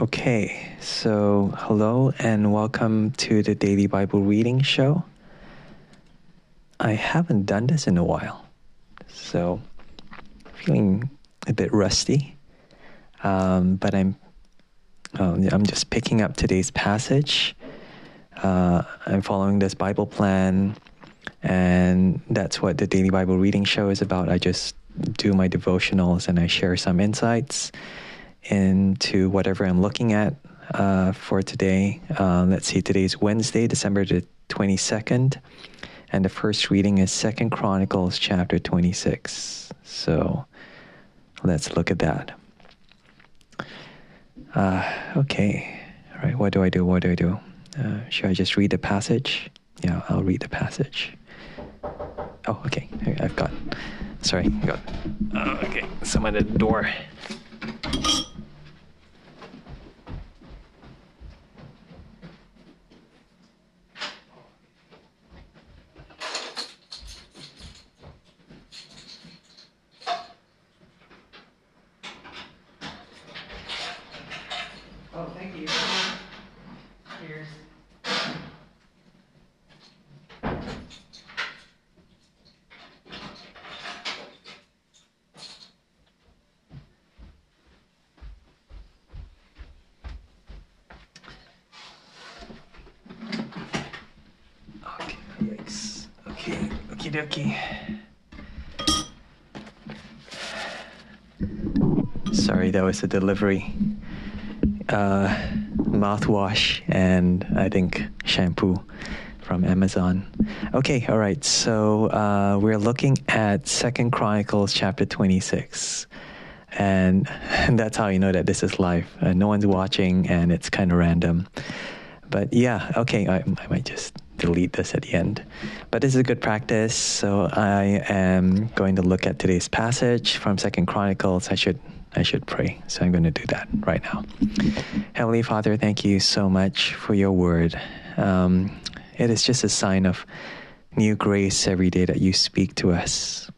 Okay, so hello and welcome to the Daily Bible Reading Show. I haven't done this in a while, so feeling a bit rusty. Um, but I'm um, I'm just picking up today's passage. Uh, I'm following this Bible plan, and that's what the Daily Bible Reading Show is about. I just do my devotionals and I share some insights into whatever I'm looking at uh, for today. Uh, let's see, today's Wednesday, December the 22nd, and the first reading is Second Chronicles chapter 26. So let's look at that. Uh, okay, all right, what do I do? What do I do? Uh, should I just read the passage? Yeah, I'll read the passage. Oh, okay, I've got, sorry, got, uh, okay, someone at the door. Oh, thank you. Cheers. Okay, yikes. Okay, okie dokie. Sorry, that was a delivery uh, mouthwash and I think shampoo from Amazon. Okay, all right. So uh, we're looking at Second Chronicles chapter 26. And, and that's how you know that this is live. Uh, no one's watching and it's kind of random. But yeah, okay, I, I might just delete this at the end. But this is a good practice. So I am going to look at today's passage from Second Chronicles. I should I should pray. So I'm going to do that right now. Heavenly Father, thank you so much for your word. Um, it is just a sign of new grace every day that you speak to us.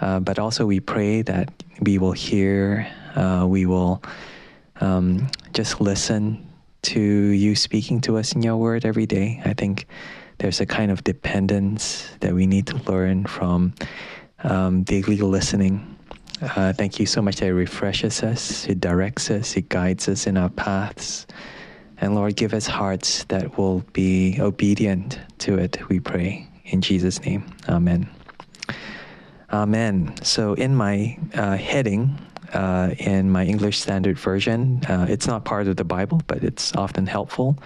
Uh, but also, we pray that we will hear, uh, we will um, just listen to you speaking to us in your word every day. I think there's a kind of dependence that we need to learn from um, daily listening uh, thank you so much that it refreshes us, it directs us, it guides us in our paths. And Lord, give us hearts that will be obedient to it, we pray. In Jesus' name, Amen. Amen. So, in my uh, heading, uh, in my English Standard Version, uh, it's not part of the Bible, but it's often helpful.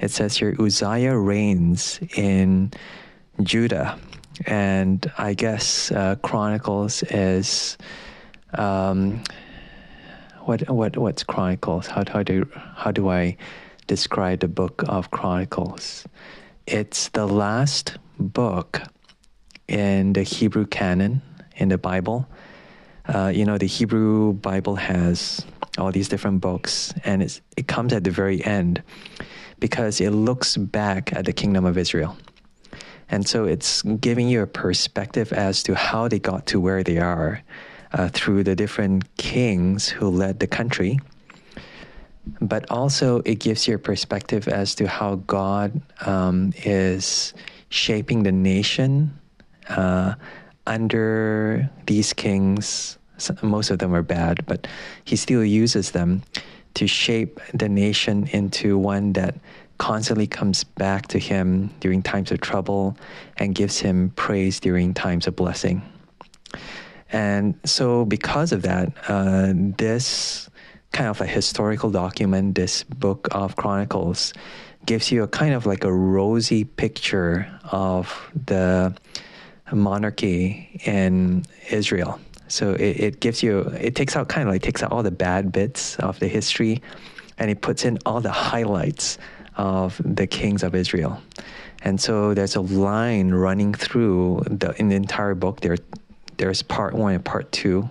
It says here Uzziah reigns in Judah. And I guess uh, Chronicles is um, what what what's Chronicles? How how do how do I describe the book of Chronicles? It's the last book in the Hebrew canon in the Bible. Uh, you know, the Hebrew Bible has all these different books, and it's, it comes at the very end because it looks back at the kingdom of Israel. And so it's giving you a perspective as to how they got to where they are uh, through the different kings who led the country. But also, it gives you a perspective as to how God um, is shaping the nation uh, under these kings. Most of them are bad, but He still uses them to shape the nation into one that constantly comes back to Him during times of trouble and gives Him praise during times of blessing. And so, because of that, uh, this kind of a historical document, this book of Chronicles, gives you a kind of like a rosy picture of the monarchy in Israel. So it, it gives you, it takes out kind of like takes out all the bad bits of the history, and it puts in all the highlights of the kings of Israel. And so there's a line running through the in the entire book. There there's part one and part two.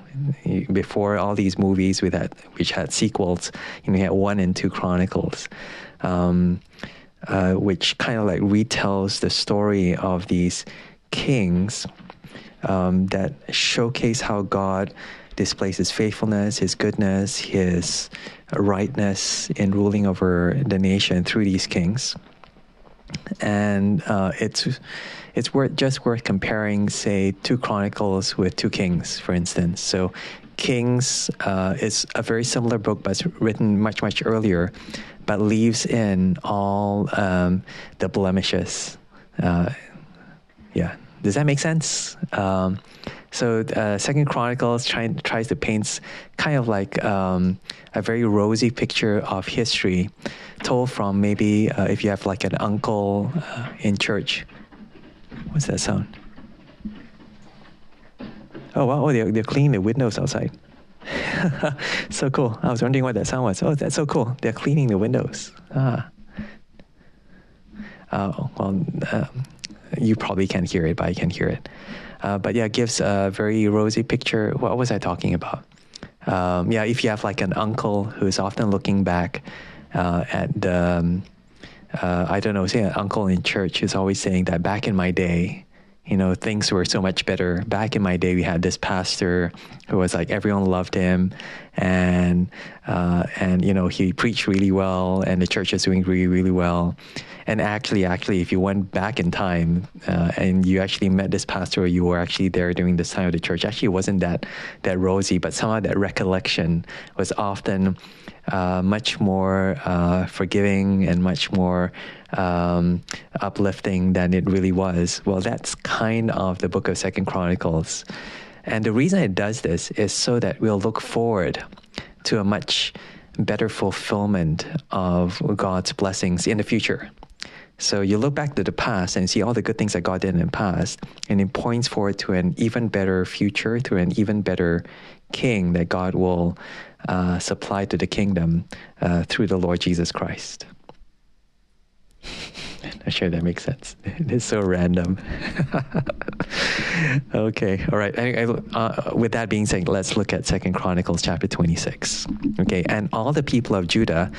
Before all these movies with that, which had sequels, you, know, had one and two Chronicles, um, uh, which kind of like retells the story of these kings um, that showcase how God displays his faithfulness, his goodness, his rightness in ruling over the nation through these kings. And uh, it's it's worth just worth comparing, say, two Chronicles with two Kings, for instance. So, Kings uh, is a very similar book, but it's written much much earlier, but leaves in all um, the blemishes. Uh, yeah, does that make sense? Um, so uh, Second Chronicles try, tries to paint kind of like um, a very rosy picture of history, told from maybe uh, if you have like an uncle uh, in church. What's that sound? Oh wow! Oh, they're, they're cleaning the windows outside. so cool. I was wondering what that sound was. Oh, that's so cool. They're cleaning the windows. Ah. Oh well, um, you probably can't hear it, but I can hear it. Uh, but yeah, it gives a very rosy picture. What was I talking about? Um, yeah, if you have like an uncle who's often looking back uh, at the, um, uh, I don't know, say an uncle in church who's always saying that back in my day, you know, things were so much better. Back in my day, we had this pastor who was like everyone loved him, and uh, and you know he preached really well, and the church was doing really really well. And actually, actually, if you went back in time uh, and you actually met this pastor, or you were actually there during this time of the church. Actually, it wasn't that that rosy, but somehow that recollection was often uh, much more uh, forgiving and much more um, uplifting than it really was. Well, that's kind of the book of Second Chronicles, and the reason it does this is so that we'll look forward to a much better fulfillment of God's blessings in the future. So you look back to the past and see all the good things that God did in the past, and it points forward to an even better future, to an even better king that God will uh, supply to the kingdom uh, through the Lord Jesus Christ. Not sure that makes sense. It is so random. okay, all right. Uh, with that being said, let's look at Second Chronicles chapter 26. Okay, and all the people of Judah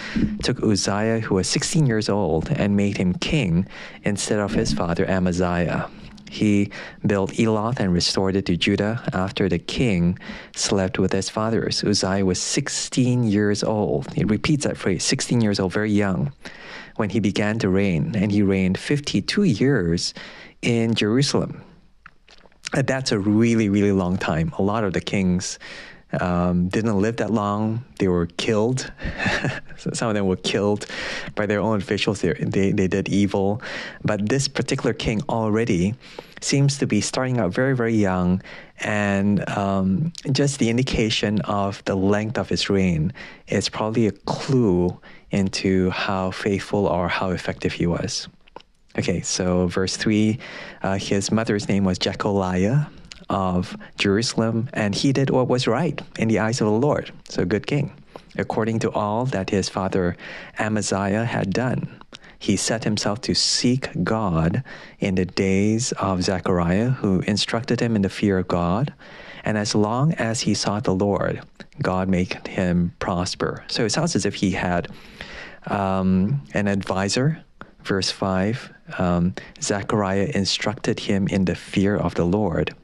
took Uzziah, who was 16 years old, and made him king instead of his father Amaziah. He built Eloth and restored it to Judah after the king slept with his fathers. Uzziah was 16 years old. It repeats that phrase 16 years old, very young when he began to reign, and he reigned 52 years in Jerusalem. And that's a really, really long time. A lot of the kings um, didn't live that long. They were killed. Some of them were killed by their own officials. They, they, they did evil. But this particular king already seems to be starting out very, very young. And um, just the indication of the length of his reign is probably a clue into how faithful or how effective he was. Okay, so verse 3 uh, his mother's name was Jecoliah of Jerusalem, and he did what was right in the eyes of the Lord. So, good king. According to all that his father Amaziah had done, he set himself to seek God in the days of Zechariah, who instructed him in the fear of God. And as long as he sought the Lord, God made him prosper. So it sounds as if he had um, an advisor. Verse 5 um, Zechariah instructed him in the fear of the Lord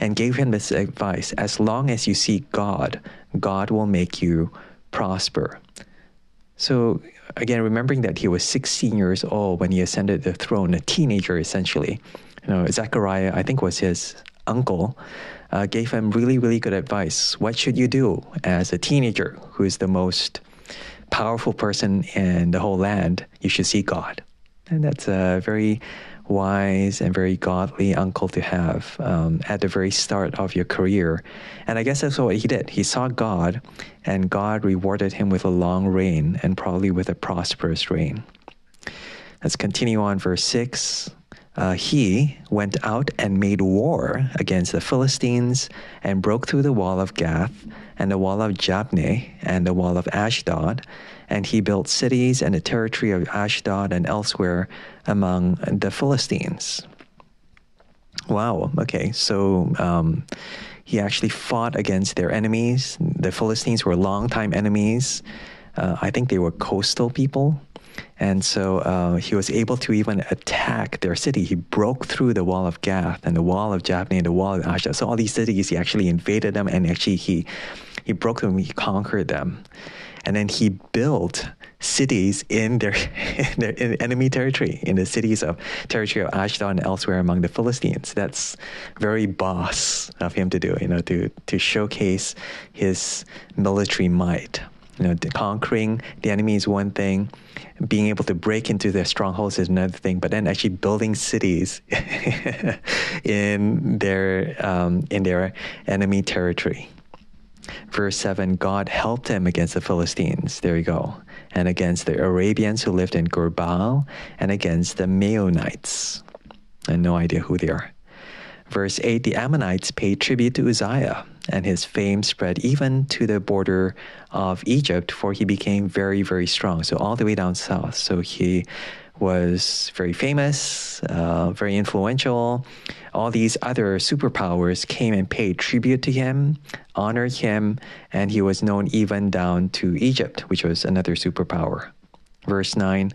and gave him this advice As long as you seek God, God will make you prosper. So, again, remembering that he was 16 years old when he ascended the throne, a teenager essentially. You know, Zechariah, I think, was his uncle, uh, gave him really, really good advice. What should you do as a teenager who is the most powerful person in the whole land? You should seek God. And that's a very wise and very godly uncle to have um, at the very start of your career. And I guess that's what he did. He saw God, and God rewarded him with a long reign and probably with a prosperous reign. Let's continue on, verse 6. Uh, he went out and made war against the Philistines and broke through the wall of Gath and the wall of Jabneh and the wall of Ashdod and he built cities and the territory of Ashdod and elsewhere among the Philistines. Wow, okay, so um, he actually fought against their enemies. The Philistines were longtime enemies. Uh, I think they were coastal people. And so uh, he was able to even attack their city. He broke through the wall of Gath and the wall of Jabneh and the wall of Ashdod. So all these cities, he actually invaded them and actually he, he broke them, he conquered them. And then he built cities in their, in their in enemy territory, in the cities of territory of Ashdod and elsewhere among the Philistines. That's very boss of him to do, you know, to, to showcase his military might. You know, conquering the enemy is one thing, being able to break into their strongholds is another thing. But then actually building cities in their um, in their enemy territory. Verse seven: God helped them against the Philistines. There you go, and against the Arabians who lived in Gurbaal, and against the Meunites. And no idea who they are. Verse 8 The Ammonites paid tribute to Uzziah, and his fame spread even to the border of Egypt, for he became very, very strong. So, all the way down south. So, he was very famous, uh, very influential. All these other superpowers came and paid tribute to him, honored him, and he was known even down to Egypt, which was another superpower. Verse 9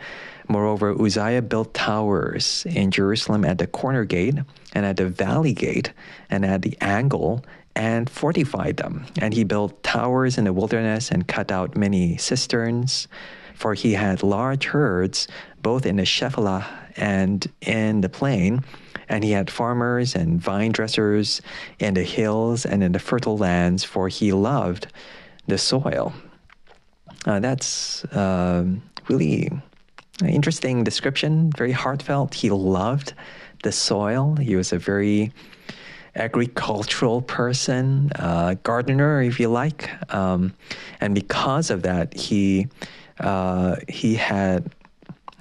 Moreover, Uzziah built towers in Jerusalem at the corner gate and at the valley gate and at the angle and fortified them. And he built towers in the wilderness and cut out many cisterns, for he had large herds both in the Shephelah and in the plain. And he had farmers and vine dressers in the hills and in the fertile lands, for he loved the soil. Uh, that's uh, really interesting description, very heartfelt. He loved the soil. He was a very agricultural person, uh, gardener, if you like, um, and because of that, he uh, he had.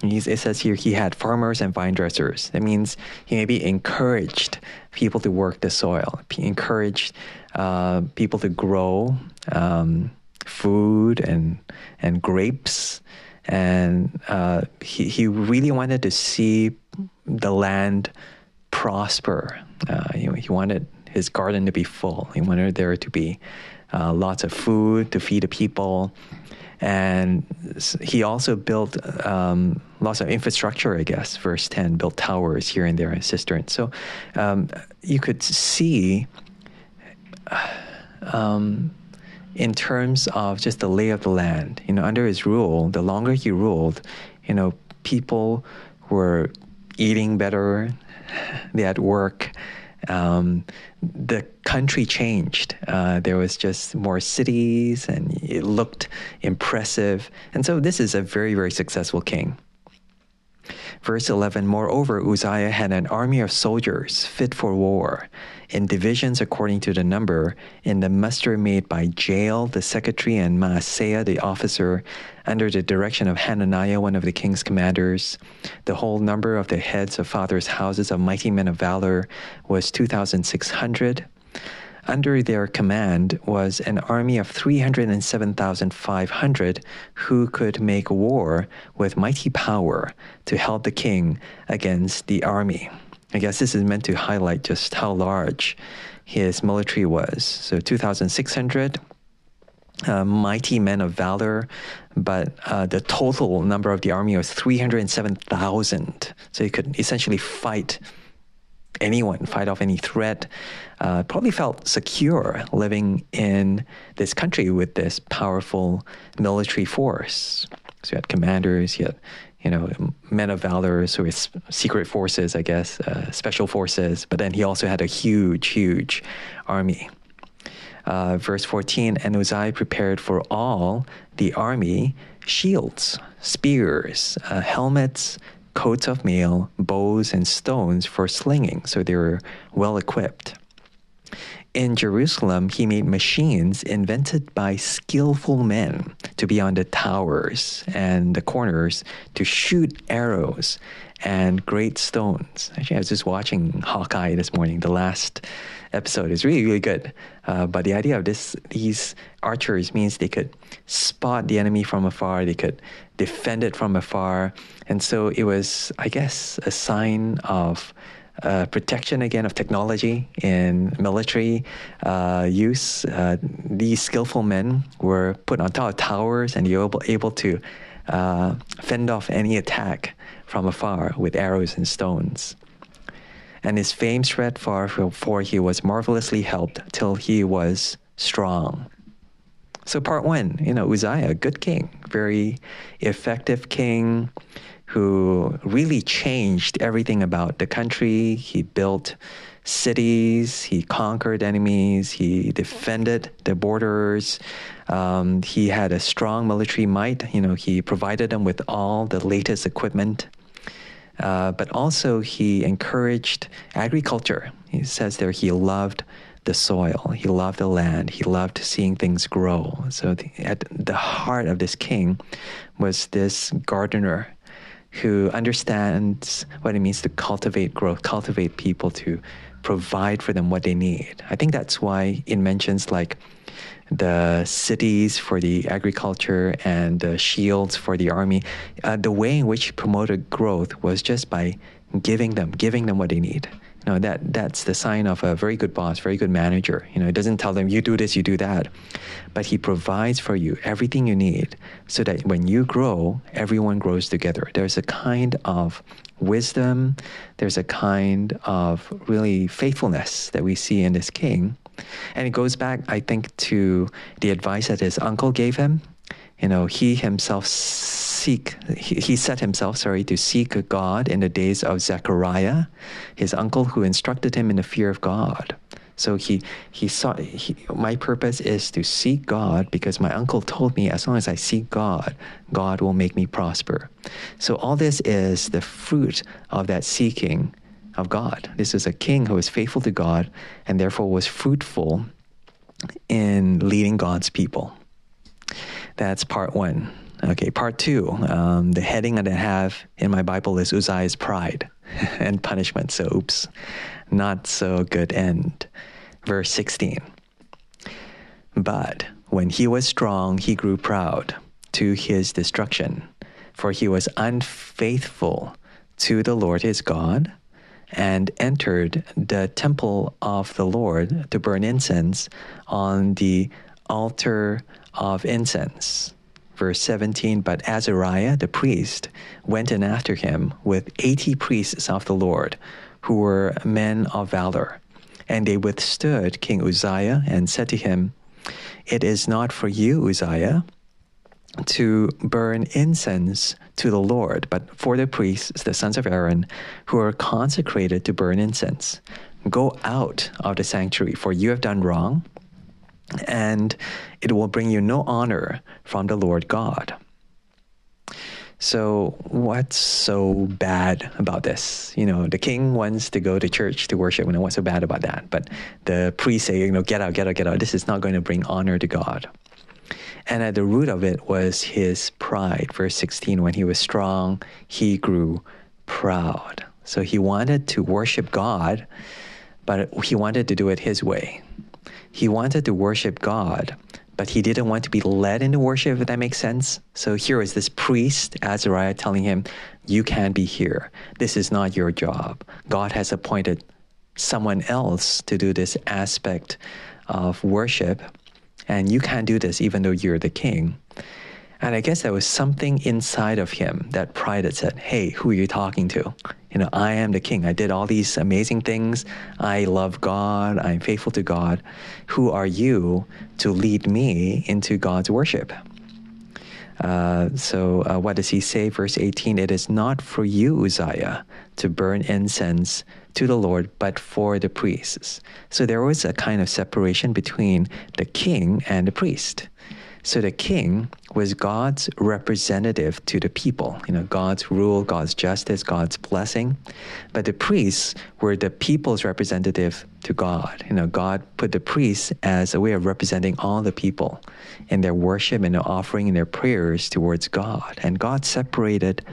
it says here he had farmers and vine dressers. That means he maybe encouraged people to work the soil. He encouraged uh, people to grow um, food and and grapes and uh, he he really wanted to see the land prosper. Uh, you know, he wanted his garden to be full. He wanted there to be uh, lots of food to feed the people, and he also built um, lots of infrastructure. I guess verse ten built towers here and there and cisterns. So um, you could see. Um, in terms of just the lay of the land. You know, under his rule, the longer he ruled, you know, people were eating better, they had work. Um, the country changed. Uh, there was just more cities, and it looked impressive. And so, this is a very, very successful king. Verse 11 Moreover, Uzziah had an army of soldiers fit for war, in divisions according to the number, in the muster made by Jael the secretary and Maaseiah the officer, under the direction of Hananiah, one of the king's commanders. The whole number of the heads of fathers' houses of mighty men of valor was 2,600. Under their command was an army of 307,500 who could make war with mighty power to help the king against the army. I guess this is meant to highlight just how large his military was. So 2,600 uh, mighty men of valor, but uh, the total number of the army was 307,000. So he could essentially fight anyone, fight off any threat. Uh, probably felt secure living in this country with this powerful military force. So you had commanders, you had you know, men of valor, so his secret forces, I guess, uh, special forces. But then he also had a huge, huge army. Uh, verse 14 And Uzziah prepared for all the army shields, spears, uh, helmets, coats of mail, bows, and stones for slinging. So they were well equipped. In Jerusalem, he made machines invented by skillful men to be on the towers and the corners to shoot arrows and great stones. Actually, I was just watching Hawkeye this morning. The last episode is really, really good. Uh, but the idea of this, these archers means they could spot the enemy from afar. They could defend it from afar. And so it was, I guess, a sign of uh, protection again of technology in military uh, use. Uh, these skillful men were put on top of towers and you were able, able to uh, fend off any attack from afar with arrows and stones. And his fame spread far, for he was marvelously helped till he was strong. So, part one, you know, Uzziah, good king, very effective king who really changed everything about the country. He built cities, he conquered enemies, he defended the borders. Um, he had a strong military might. You know, he provided them with all the latest equipment. Uh, but also, he encouraged agriculture. He says there he loved the soil, he loved the land, he loved seeing things grow. So, the, at the heart of this king was this gardener who understands what it means to cultivate growth, cultivate people, to provide for them what they need. I think that's why it mentions like the cities for the agriculture and the shields for the army. Uh, the way in which he promoted growth was just by giving them, giving them what they need. Know, that, that's the sign of a very good boss, very good manager. You know, it doesn't tell them, you do this, you do that. But he provides for you everything you need so that when you grow, everyone grows together. There's a kind of wisdom, there's a kind of really faithfulness that we see in this king. And it goes back, I think, to the advice that his uncle gave him. You know, he himself seek, he, he set himself, sorry, to seek God in the days of Zechariah, his uncle who instructed him in the fear of God. So he he saw he, my purpose is to seek God because my uncle told me as long as I seek God, God will make me prosper. So all this is the fruit of that seeking of God. This is a king who was faithful to God and therefore was fruitful in leading God's people. That's part one. Okay, part two. Um, the heading that I have in my Bible is Uzziah's pride and punishment. So, oops, not so good end. Verse 16. But when he was strong, he grew proud to his destruction, for he was unfaithful to the Lord his God and entered the temple of the Lord to burn incense on the altar of incense. Verse 17 But Azariah the priest went in after him with 80 priests of the Lord, who were men of valor. And they withstood King Uzziah and said to him, It is not for you, Uzziah, to burn incense to the Lord, but for the priests, the sons of Aaron, who are consecrated to burn incense. Go out of the sanctuary, for you have done wrong, and it will bring you no honor from the Lord God. So, what's so bad about this? You know, the king wants to go to church to worship. Know, what's so bad about that? But the priest say, you know, get out, get out, get out. This is not going to bring honor to God. And at the root of it was his pride. Verse 16 when he was strong, he grew proud. So he wanted to worship God, but he wanted to do it his way. He wanted to worship God, but he didn't want to be led into worship, if that makes sense. So here is this priest, Azariah, telling him, You can't be here. This is not your job. God has appointed someone else to do this aspect of worship. And you can't do this even though you're the king. And I guess there was something inside of him that pride that said, Hey, who are you talking to? You know, I am the king. I did all these amazing things. I love God. I'm faithful to God. Who are you to lead me into God's worship? Uh, so, uh, what does he say? Verse 18 It is not for you, Uzziah, to burn incense to the Lord, but for the priests. So there was a kind of separation between the king and the priest. So the king was God's representative to the people, you know, God's rule, God's justice, God's blessing. But the priests were the people's representative to God. You know, God put the priests as a way of representing all the people in their worship and their offering and their prayers towards God. And God separated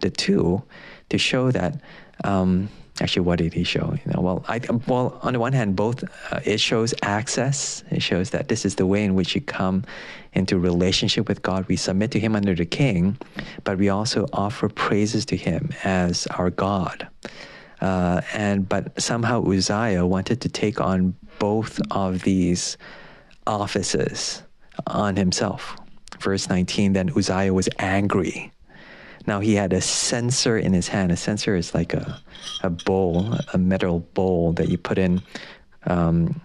the two to show that um, actually what did he show you know? Well I, well on the one hand both uh, it shows access. It shows that this is the way in which you come into relationship with god. We submit to him under the king but we also offer praises to him as our god. Uh, and but somehow uzziah wanted to take on both of these offices on himself. Verse 19, then Uzziah was angry. Now he had a censer in his hand. A censer is like a, a bowl, a metal bowl that you put in um,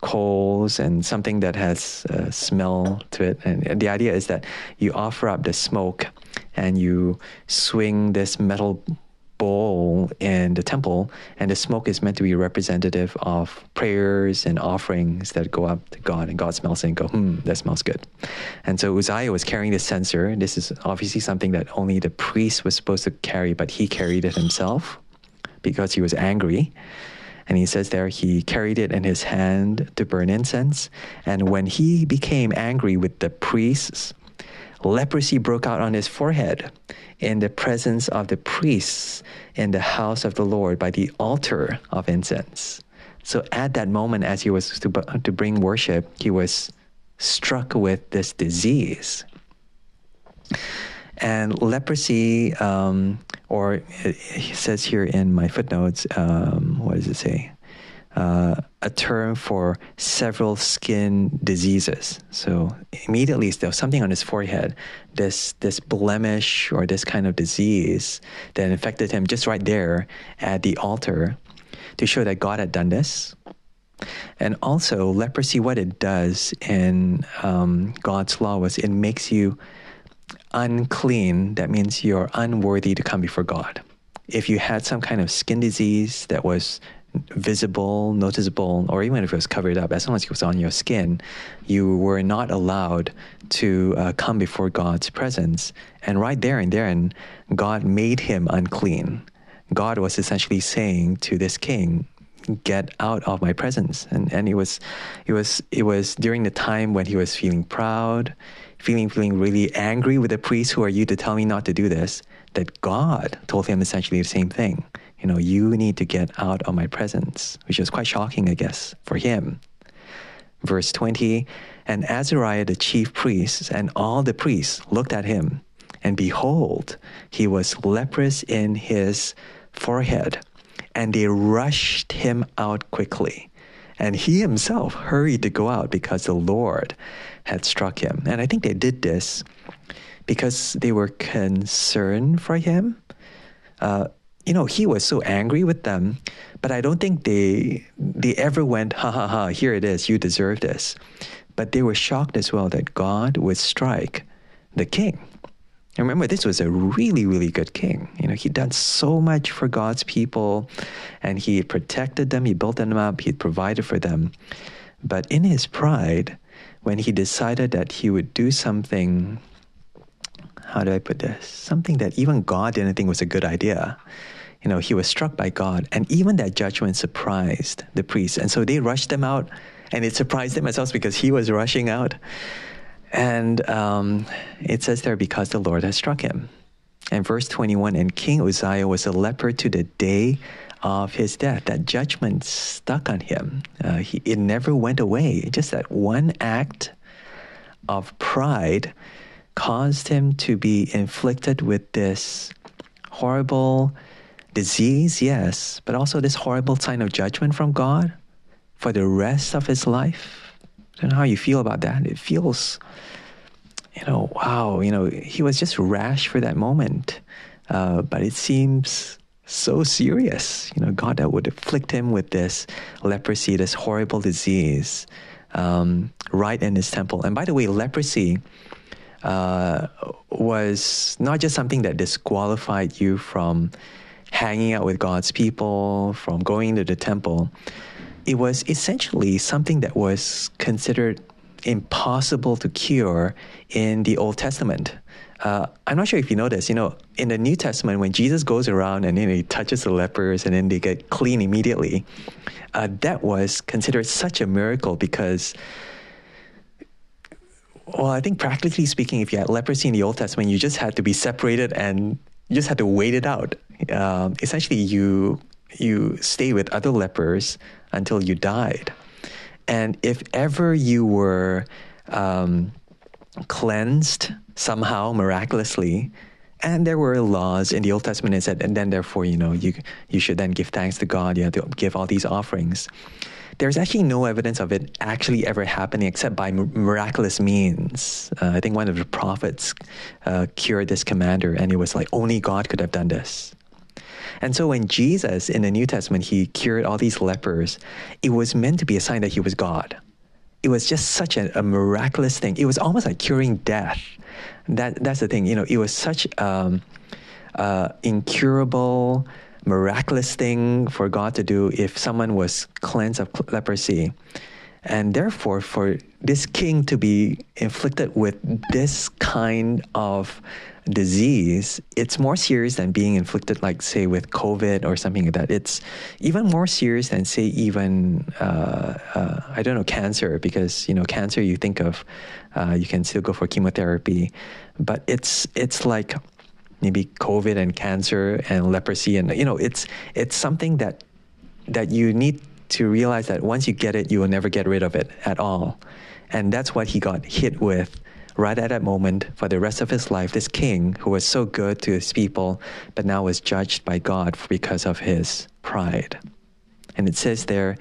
coals and something that has a smell to it. And the idea is that you offer up the smoke and you swing this metal bowl in the temple, and the smoke is meant to be representative of prayers and offerings that go up to God, and God smells it and go, hmm, that smells good. And so Uzziah was carrying this censer. This is obviously something that only the priest was supposed to carry, but he carried it himself because he was angry. And he says there, he carried it in his hand to burn incense. And when he became angry with the priests, leprosy broke out on his forehead in the presence of the priests in the house of the Lord by the altar of incense. So at that moment, as he was to, to bring worship, he was struck with this disease. And leprosy, um, or it, says here in my footnotes, um, what does it say? uh, a term for several skin diseases. So immediately there was something on his forehead, this this blemish or this kind of disease that infected him just right there at the altar to show that God had done this. And also leprosy, what it does in um, God's law was it makes you unclean. That means you're unworthy to come before God. If you had some kind of skin disease that was visible, noticeable, or even if it was covered up, as long as it was on your skin, you were not allowed to uh, come before God's presence. And right there and then, God made him unclean. God was essentially saying to this king, get out of my presence and and it was it was it was during the time when he was feeling proud feeling feeling really angry with the priests who are you to tell me not to do this that god told him essentially the same thing you know, you need to get out of my presence, which is quite shocking, I guess, for him. Verse 20 And Azariah the chief priest and all the priests looked at him, and behold, he was leprous in his forehead, and they rushed him out quickly. And he himself hurried to go out because the Lord had struck him. And I think they did this because they were concerned for him. Uh, you know, he was so angry with them, but I don't think they they ever went, ha ha ha, here it is, you deserve this. But they were shocked as well that God would strike the king. And remember, this was a really, really good king. You know, he'd done so much for God's people and he protected them, he built them up, he'd provided for them. But in his pride, when he decided that he would do something, how do I put this? Something that even God didn't think was a good idea you know, he was struck by God. And even that judgment surprised the priests. And so they rushed him out, and it surprised them as well because he was rushing out. And um, it says there, because the Lord has struck him. And verse 21 And King Uzziah was a leper to the day of his death. That judgment stuck on him. Uh, he, it never went away. Just that one act of pride caused him to be inflicted with this horrible disease, yes, but also this horrible sign of judgment from God for the rest of his life. I don't know how you feel about that. It feels, you know, wow, you know, he was just rash for that moment. Uh, but it seems so serious. You know, God that would afflict him with this leprosy, this horrible disease, um, right in his temple. And by the way, leprosy uh, was not just something that disqualified you from hanging out with God's people, from going to the temple, it was essentially something that was considered impossible to cure in the Old Testament. Uh, I'm not sure if you know this. You know, in the New Testament, when Jesus goes around and you know, he touches the lepers and then they get clean immediately, uh, that was considered such a miracle because, well, I think practically speaking, if you had leprosy in the Old Testament, you just had to be separated and you just had to wait it out. Um, essentially, you you stay with other lepers until you died, and if ever you were um, cleansed somehow miraculously, and there were laws in the Old Testament. It said, and then therefore, you know, you you should then give thanks to God. You have to give all these offerings. There's actually no evidence of it actually ever happening except by miraculous means. Uh, I think one of the prophets uh, cured this commander, and it was like only God could have done this. And so when Jesus in the New Testament he cured all these lepers, it was meant to be a sign that he was God. It was just such a, a miraculous thing. It was almost like curing death. That that's the thing. You know, it was such um, uh, incurable, miraculous thing for God to do if someone was cleansed of leprosy. And therefore, for this king to be inflicted with this kind of disease, it's more serious than being inflicted, like, say, with COVID or something like that. It's even more serious than, say, even, uh, uh, I don't know, cancer, because, you know, cancer you think of, uh, you can still go for chemotherapy. But it's, it's like maybe COVID and cancer and leprosy. And, you know, it's, it's something that, that you need to realize that once you get it, you will never get rid of it at all. And that's what he got hit with right at that moment for the rest of his life, this king who was so good to his people, but now was judged by God because of his pride. And it says there,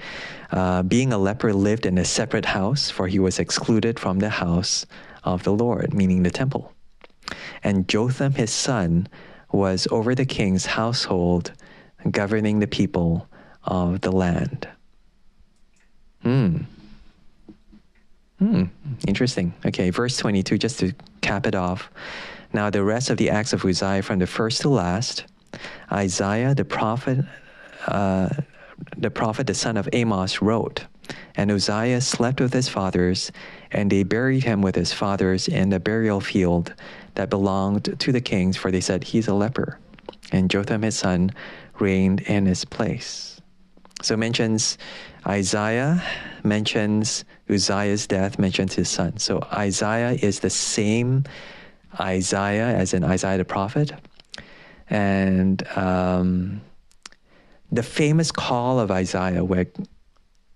uh, being a leper lived in a separate house, for he was excluded from the house of the Lord, meaning the temple. And Jotham, his son, was over the king's household, governing the people of the land. Hmm. Hmm, interesting. Okay, verse 22, just to cap it off. Now, the rest of the acts of Uzziah from the first to last, Isaiah the prophet, uh, the prophet, the son of Amos, wrote, And Uzziah slept with his fathers, and they buried him with his fathers in the burial field that belonged to the kings, for they said, He's a leper. And Jotham his son reigned in his place. So mentions Isaiah mentions Uzziah's death, mentions his son. So Isaiah is the same Isaiah as in Isaiah the prophet. And um, the famous call of Isaiah, where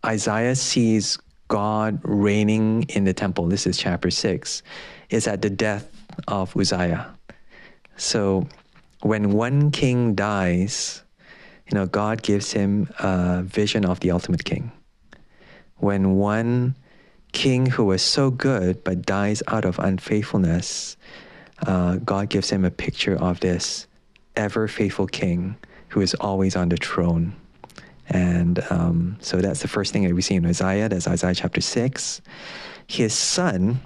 Isaiah sees God reigning in the temple, this is chapter 6, is at the death of Uzziah. So when one king dies, you know, God gives him a vision of the ultimate king. When one king who was so good but dies out of unfaithfulness, uh, God gives him a picture of this ever faithful king who is always on the throne. And um, so that's the first thing that we see in Isaiah. That's Isaiah chapter 6. His son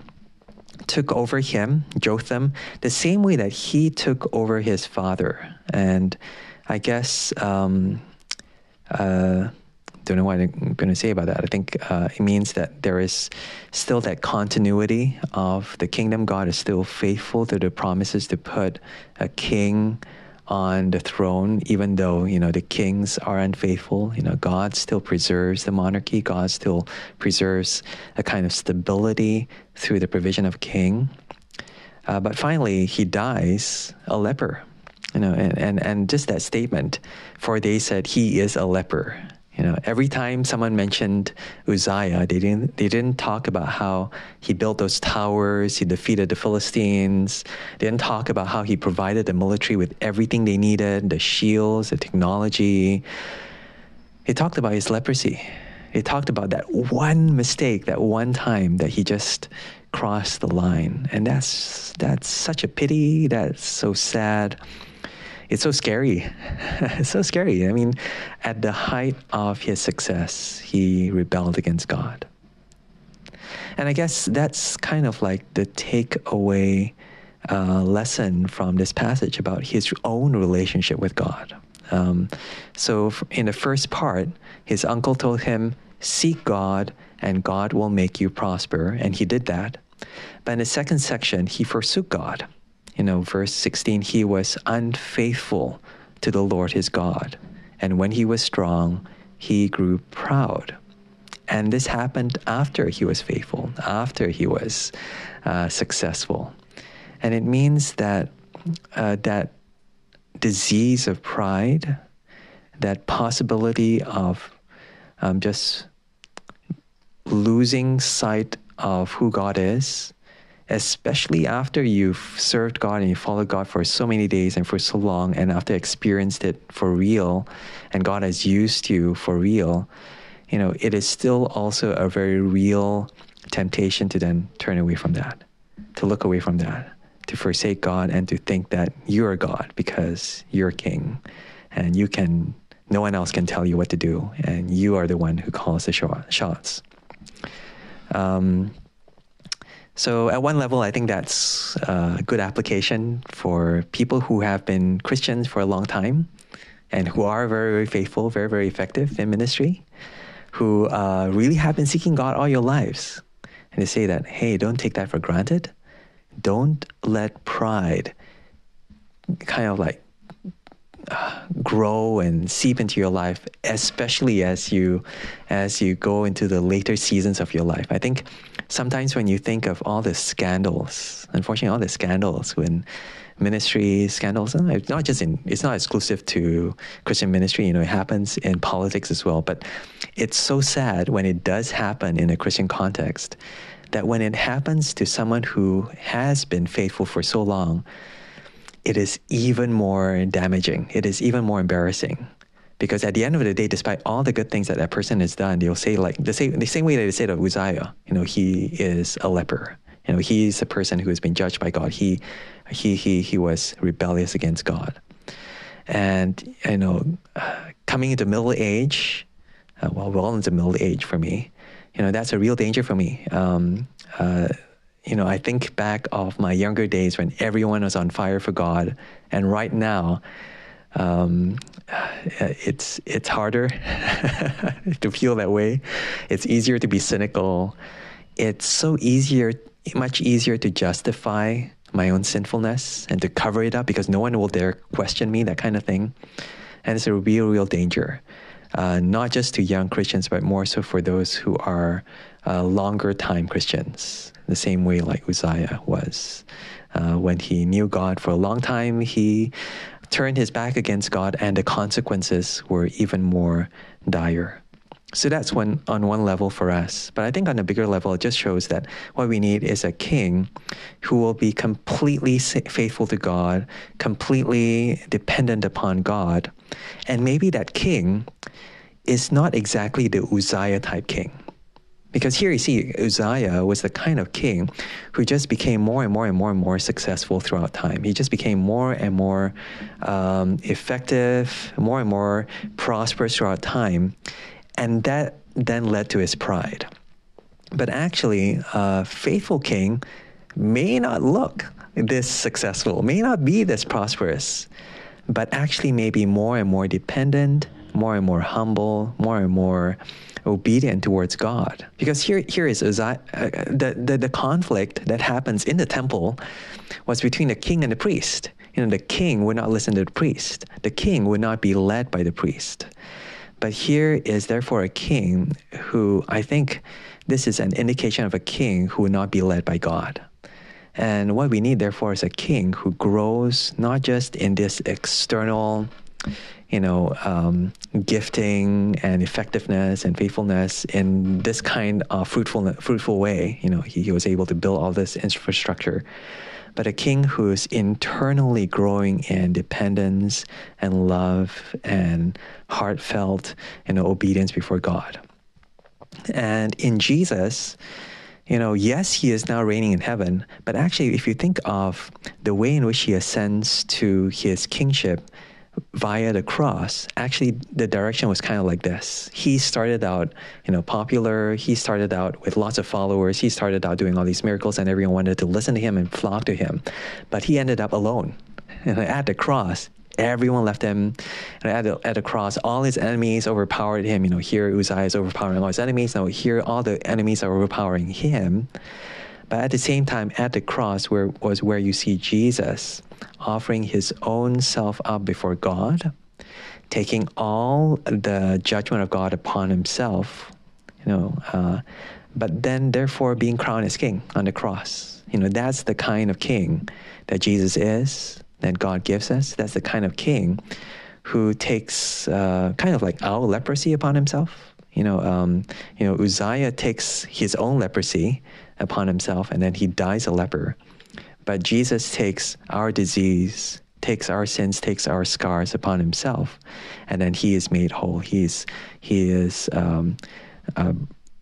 took over him, Jotham, the same way that he took over his father. And I guess um, uh, don't know what I'm going to say about that. I think uh, it means that there is still that continuity of the kingdom. God is still faithful to the promises to put a king on the throne, even though you know the kings are unfaithful. You know, God still preserves the monarchy. God still preserves a kind of stability through the provision of king. Uh, but finally, he dies a leper. You know, and, and, and just that statement, for they said he is a leper. You know, every time someone mentioned Uzziah, they didn't they didn't talk about how he built those towers, he defeated the Philistines. They didn't talk about how he provided the military with everything they needed, the shields, the technology. He talked about his leprosy. He talked about that one mistake, that one time that he just crossed the line. And that's that's such a pity, that's so sad it's so scary. it's so scary. I mean, at the height of his success, he rebelled against God. And I guess that's kind of like the takeaway uh, lesson from this passage about his own relationship with God. Um, so, in the first part, his uncle told him, Seek God, and God will make you prosper. And he did that. But in the second section, he forsook God you know, verse 16, he was unfaithful to the Lord his God. And when he was strong, he grew proud. And this happened after he was faithful, after he was uh, successful. And it means that uh, that disease of pride, that possibility of um, just losing sight of who God is, especially after you've served God and you followed God for so many days and for so long, and after experienced it for real, and God has used you for real, you know, it is still also a very real temptation to then turn away from that, to look away from that, to forsake God and to think that you're God because you're king and you can, no one else can tell you what to do, and you are the one who calls the shots. Um, so, at one level, I think that's a good application for people who have been Christians for a long time and who are very, very faithful, very, very effective in ministry, who uh, really have been seeking God all your lives. And they say that, hey, don't take that for granted. Don't let pride kind of like grow and seep into your life, especially as you as you go into the later seasons of your life. I think sometimes when you think of all the scandals, unfortunately, all the scandals when ministry scandals, it's not just in, it's not exclusive to Christian ministry, you know, it happens in politics as well. But it's so sad when it does happen in a Christian context that when it happens to someone who has been faithful for so long, it is even more damaging. It is even more embarrassing because at the end of the day, despite all the good things that that person has done, they'll say like the same the same way that they said of Uzziah. You know, he is a leper. You know, he's a person who has been judged by God. He he he he was rebellious against God, and you know, uh, coming into middle age, uh, well, well into middle age for me, you know, that's a real danger for me. Um, uh, you know, I think back of my younger days when everyone was on fire for God, and right now um, it's it's harder to feel that way. It's easier to be cynical. It's so easier, much easier to justify my own sinfulness and to cover it up because no one will dare question me, that kind of thing. And it's a real, real danger, uh, not just to young Christians, but more so for those who are uh, longer time Christians, the same way like Uzziah was. Uh, when he knew God for a long time, he turned his back against God, and the consequences were even more dire. So that's one on one level for us. But I think on a bigger level, it just shows that what we need is a king who will be completely faithful to God, completely dependent upon God. And maybe that king is not exactly the Uzziah type king. Because here you see Uzziah was the kind of king who just became more and more and more and more successful throughout time. He just became more and more um, effective, more and more prosperous throughout time. And that then led to his pride. But actually, a faithful king may not look this successful, may not be this prosperous, but actually may be more and more dependent, more and more humble, more and more obedient towards God. Because here, here is Uzziah, uh, the, the, the conflict that happens in the temple was between the king and the priest. You know, the king would not listen to the priest. The king would not be led by the priest. But here is therefore a king who I think this is an indication of a king who will not be led by God. And what we need, therefore, is a king who grows not just in this external you know, um, gifting and effectiveness and faithfulness in this kind of fruitful, fruitful way. You know, he, he was able to build all this infrastructure. But a king who's internally growing in dependence and love and heartfelt you know, obedience before God. And in Jesus, you know, yes, he is now reigning in heaven, but actually, if you think of the way in which he ascends to his kingship, via the cross, actually the direction was kind of like this. He started out, you know, popular. He started out with lots of followers. He started out doing all these miracles, and everyone wanted to listen to him and flock to him. But he ended up alone. And at the cross, everyone left him. And at the, at the cross, all his enemies overpowered him. You know, here Uzziah is overpowering all his enemies. Now here, all the enemies are overpowering him. But at the same time, at the cross where was where you see Jesus offering his own self up before God, taking all the judgment of God upon himself, you know, uh, but then therefore being crowned as king on the cross. You know, that's the kind of king that Jesus is, that God gives us. That's the kind of king who takes uh, kind of like our leprosy upon himself. You know, um, you know, Uzziah takes his own leprosy upon himself, and then he dies a leper. But Jesus takes our disease, takes our sins, takes our scars upon himself, and then he is made whole. He is, he is, um, uh,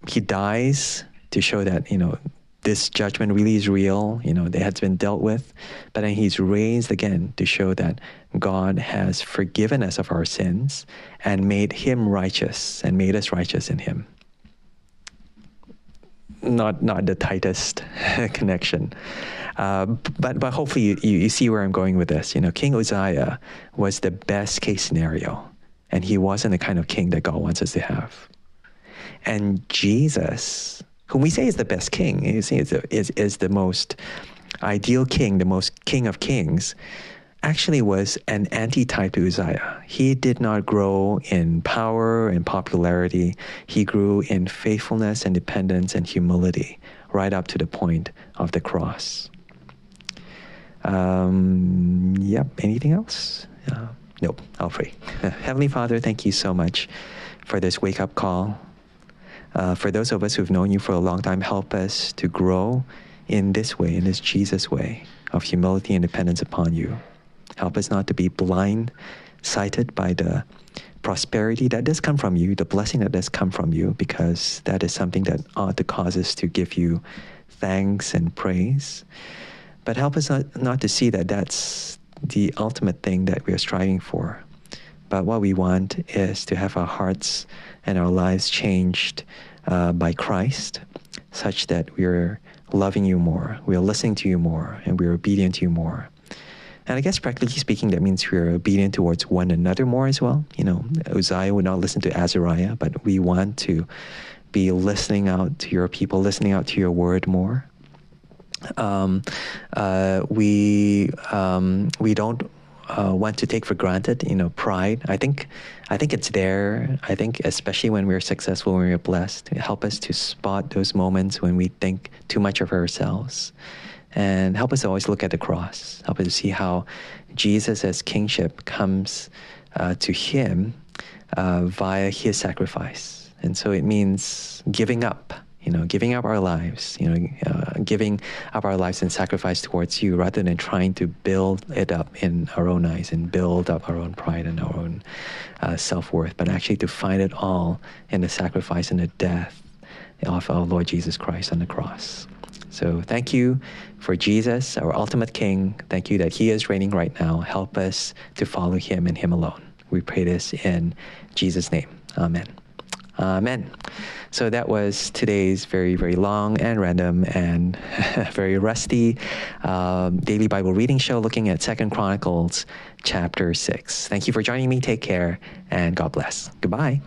he dies to show that you know this judgment really is real. You know, it has been dealt with, but then he's raised again to show that God has forgiven us of our sins and made him righteous and made us righteous in him. Not not the tightest connection. Uh, but but hopefully you, you, see where I'm going with this. You know, King Uzziah was the best case scenario, and he wasn't the kind of king that God wants us to have. And Jesus, whom we say is the best king, you see, is is, is the most ideal king, the most king of kings, actually was an antitype to Uzziah. He did not grow in power and popularity. He grew in faithfulness and dependence and humility, right up to the point of the cross. Um, yep. Anything else? Uh, nope. I'll pray. Heavenly Father, thank you so much for this wake up call. Uh, for those of us who've known you for a long time, help us to grow in this way, in this Jesus way of humility and dependence upon you. Help us not to be blind sighted by the prosperity that does come from you, the blessing that does come from you, because that is something that ought to cause us to give you thanks and praise. But help us not, not to see that that's the ultimate thing that we are striving for. But what we want is to have our hearts and our lives changed uh, by Christ, such that we are loving you more, we are listening to you more, and we are obedient to you more. And I guess practically speaking, that means we're obedient towards one another more as well. You know, Uzziah would not listen to Azariah, but we want to be listening out to your people, listening out to your word more um, uh, we um, we don't uh, want to take for granted, you know, pride. I think, I think it's there. I think, especially when we're successful, when we're blessed, help us to spot those moments when we think too much of ourselves, and help us always look at the cross. Help us to see how Jesus, as kingship, comes uh, to Him uh, via His sacrifice, and so it means giving up you know, giving up our lives, you know, uh, giving up our lives and sacrifice towards you rather than trying to build it up in our own eyes and build up our own pride and our own uh, self worth, but actually to find it all in the sacrifice and the death of our Lord Jesus Christ on the cross. So thank you for Jesus, our ultimate King. Thank you that He is reigning right now. Help us to follow Him and Him alone. We pray this in Jesus' name. Amen. Amen. So that was today's very, very long and random and very rusty um, daily Bible reading show looking at Second Chronicles chapter 6. Thank you for joining me. Take care and God bless. Goodbye.